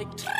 economic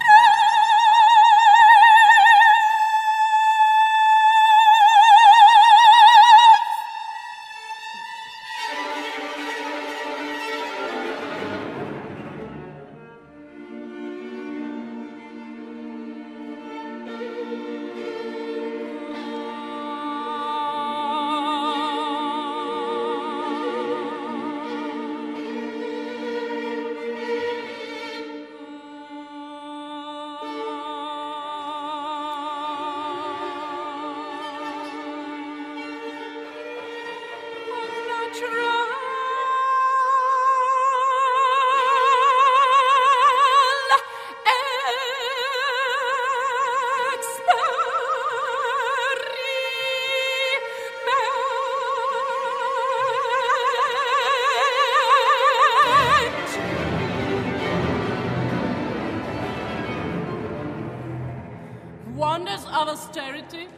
wonders of austerity.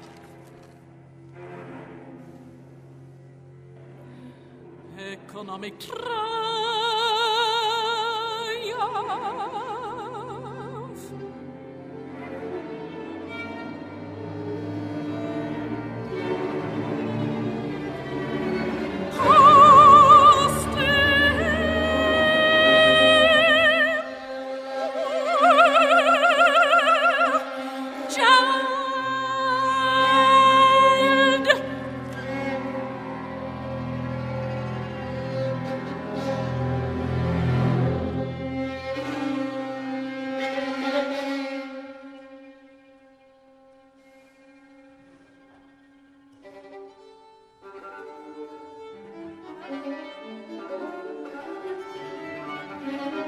Economic triumph. Incomplete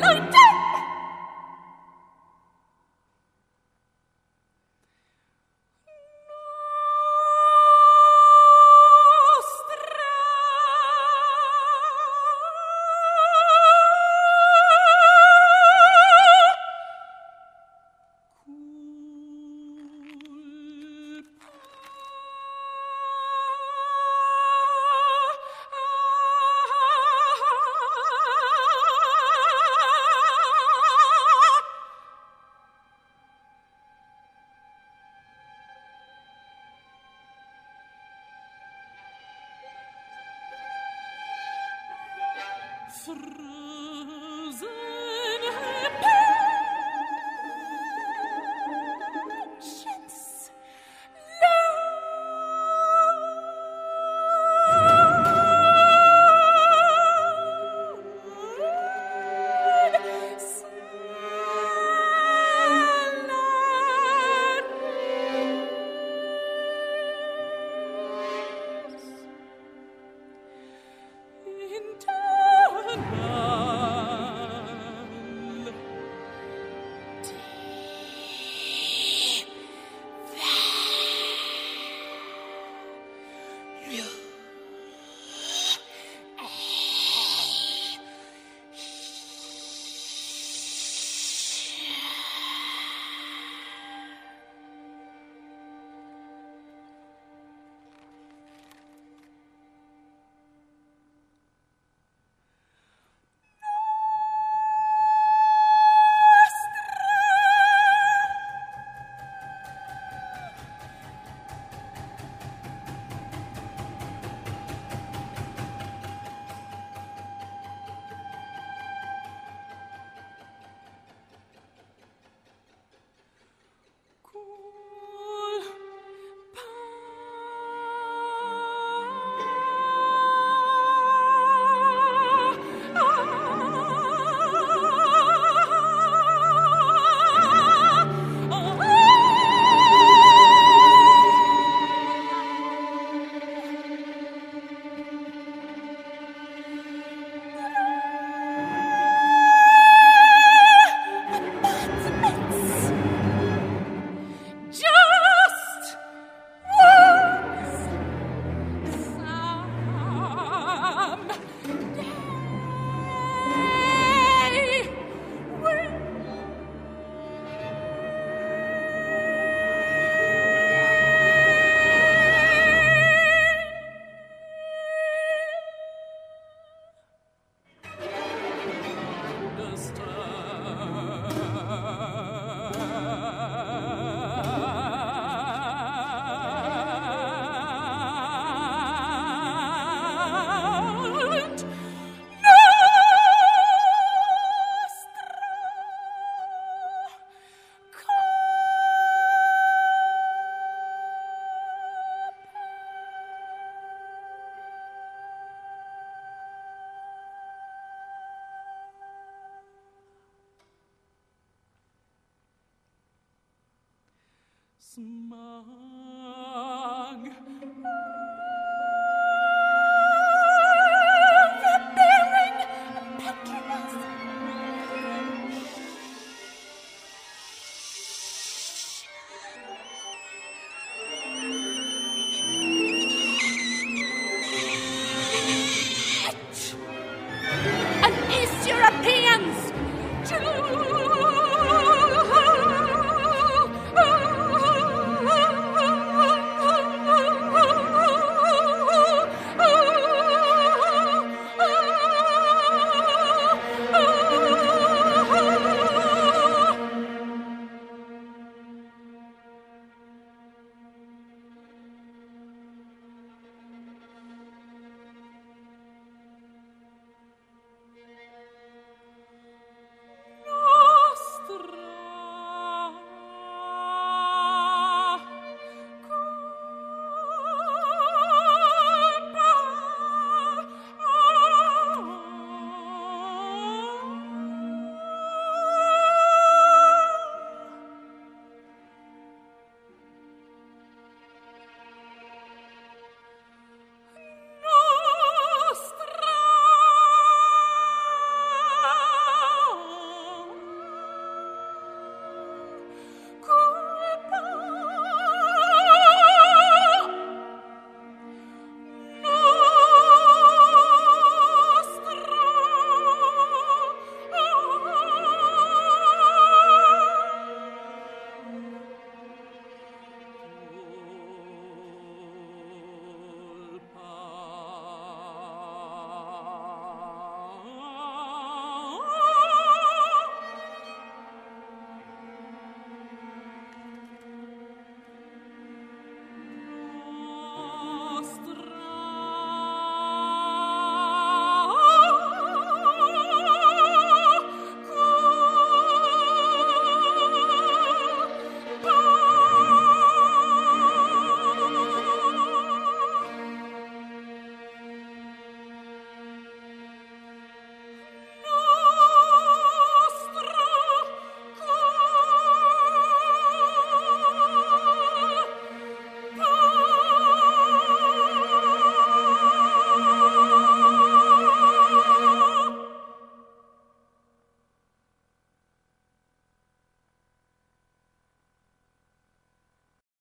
and